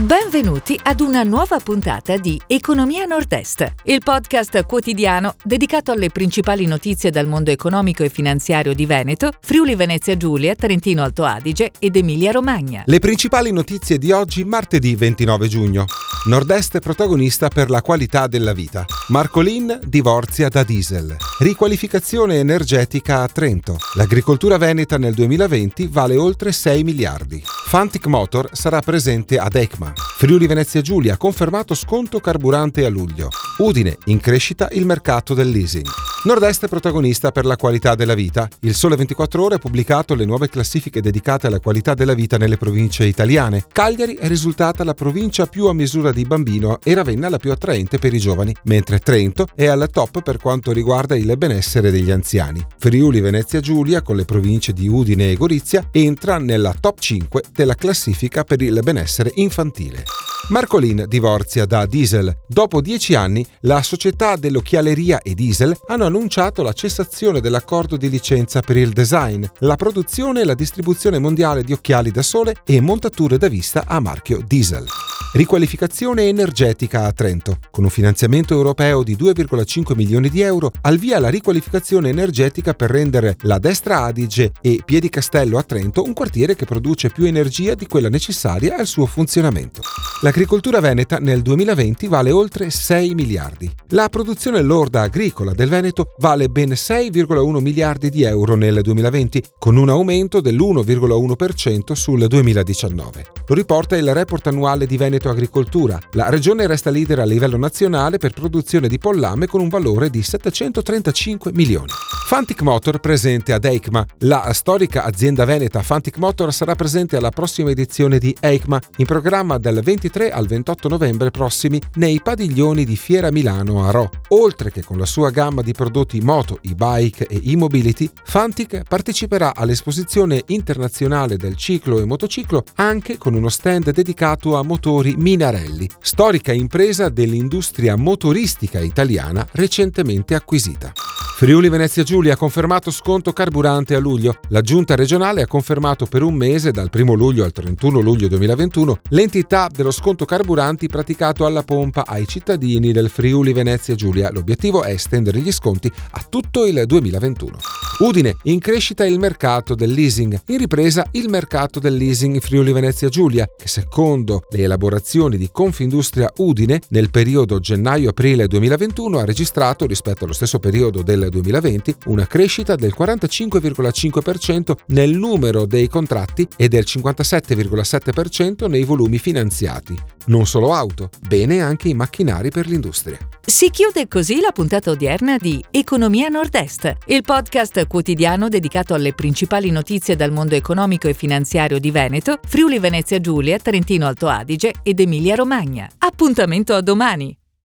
Benvenuti ad una nuova puntata di Economia Nord-Est, il podcast quotidiano dedicato alle principali notizie dal mondo economico e finanziario di Veneto, Friuli Venezia Giulia, Trentino Alto Adige ed Emilia Romagna. Le principali notizie di oggi, martedì 29 giugno. Nord-Est protagonista per la qualità della vita. Marcolin divorzia da diesel. Riqualificazione energetica a Trento. L'agricoltura veneta nel 2020 vale oltre 6 miliardi. Fantic Motor sarà presente ad ECMA. Friuli Venezia Giulia confermato sconto carburante a luglio. Udine in crescita il mercato del leasing. Nord-Est protagonista per la qualità della vita. Il Sole 24 Ore ha pubblicato le nuove classifiche dedicate alla qualità della vita nelle province italiane. Cagliari è risultata la provincia più a misura di bambino e Ravenna la più attraente per i giovani, mentre Trento è alla top per quanto riguarda il benessere degli anziani. Friuli Venezia Giulia, con le province di Udine e Gorizia, entra nella top 5 della classifica per il benessere infantile. Marcolin divorzia da Diesel. Dopo dieci anni, la società dell'occhialeria e Diesel hanno annunciato la cessazione dell'accordo di licenza per il design, la produzione e la distribuzione mondiale di occhiali da sole e montature da vista a marchio Diesel. Riqualificazione energetica a Trento. Con un finanziamento europeo di 2,5 milioni di euro, al via la riqualificazione energetica per rendere la Destra Adige e Piedi Castello a Trento un quartiere che produce più energia di quella necessaria al suo funzionamento. L'agricoltura veneta nel 2020 vale oltre 6 miliardi. La produzione lorda agricola del Veneto vale ben 6,1 miliardi di euro nel 2020, con un aumento dell'1,1% sul 2019. Lo riporta il report annuale di Veneto Agricoltura. La regione resta leader a livello nazionale per produzione di pollame con un valore di 735 milioni. Fantic Motor presente ad EICMA. La storica azienda veneta Fantic Motor sarà presente alla prossima edizione di EICMA, in programma dal 23 al 28 novembre prossimi nei padiglioni di Fiera Milano a Ro. Oltre che con la sua gamma di prodotti moto, e-bike e e-mobility, Fantic parteciperà all'esposizione internazionale del ciclo e motociclo anche con uno stand dedicato a motori Minarelli, storica impresa dell'industria motoristica italiana recentemente acquisita. Friuli Venezia Giulia ha confermato sconto carburante a luglio. La giunta regionale ha confermato per un mese, dal 1 luglio al 31 luglio 2021, l'entità dello sconto carburanti praticato alla pompa ai cittadini del Friuli Venezia Giulia. L'obiettivo è estendere gli sconti a tutto il 2021. Udine, in crescita il mercato del leasing. In ripresa il mercato del leasing Friuli Venezia Giulia, che secondo le elaborazioni di Confindustria Udine, nel periodo gennaio-aprile 2021 ha registrato rispetto allo stesso periodo del 2020 una crescita del 45,5% nel numero dei contratti e del 57,7% nei volumi finanziati. Non solo auto, bene anche i macchinari per l'industria. Si chiude così la puntata odierna di Economia Nord-Est, il podcast quotidiano dedicato alle principali notizie dal mondo economico e finanziario di Veneto, Friuli Venezia Giulia, Trentino Alto Adige ed Emilia Romagna. Appuntamento a domani!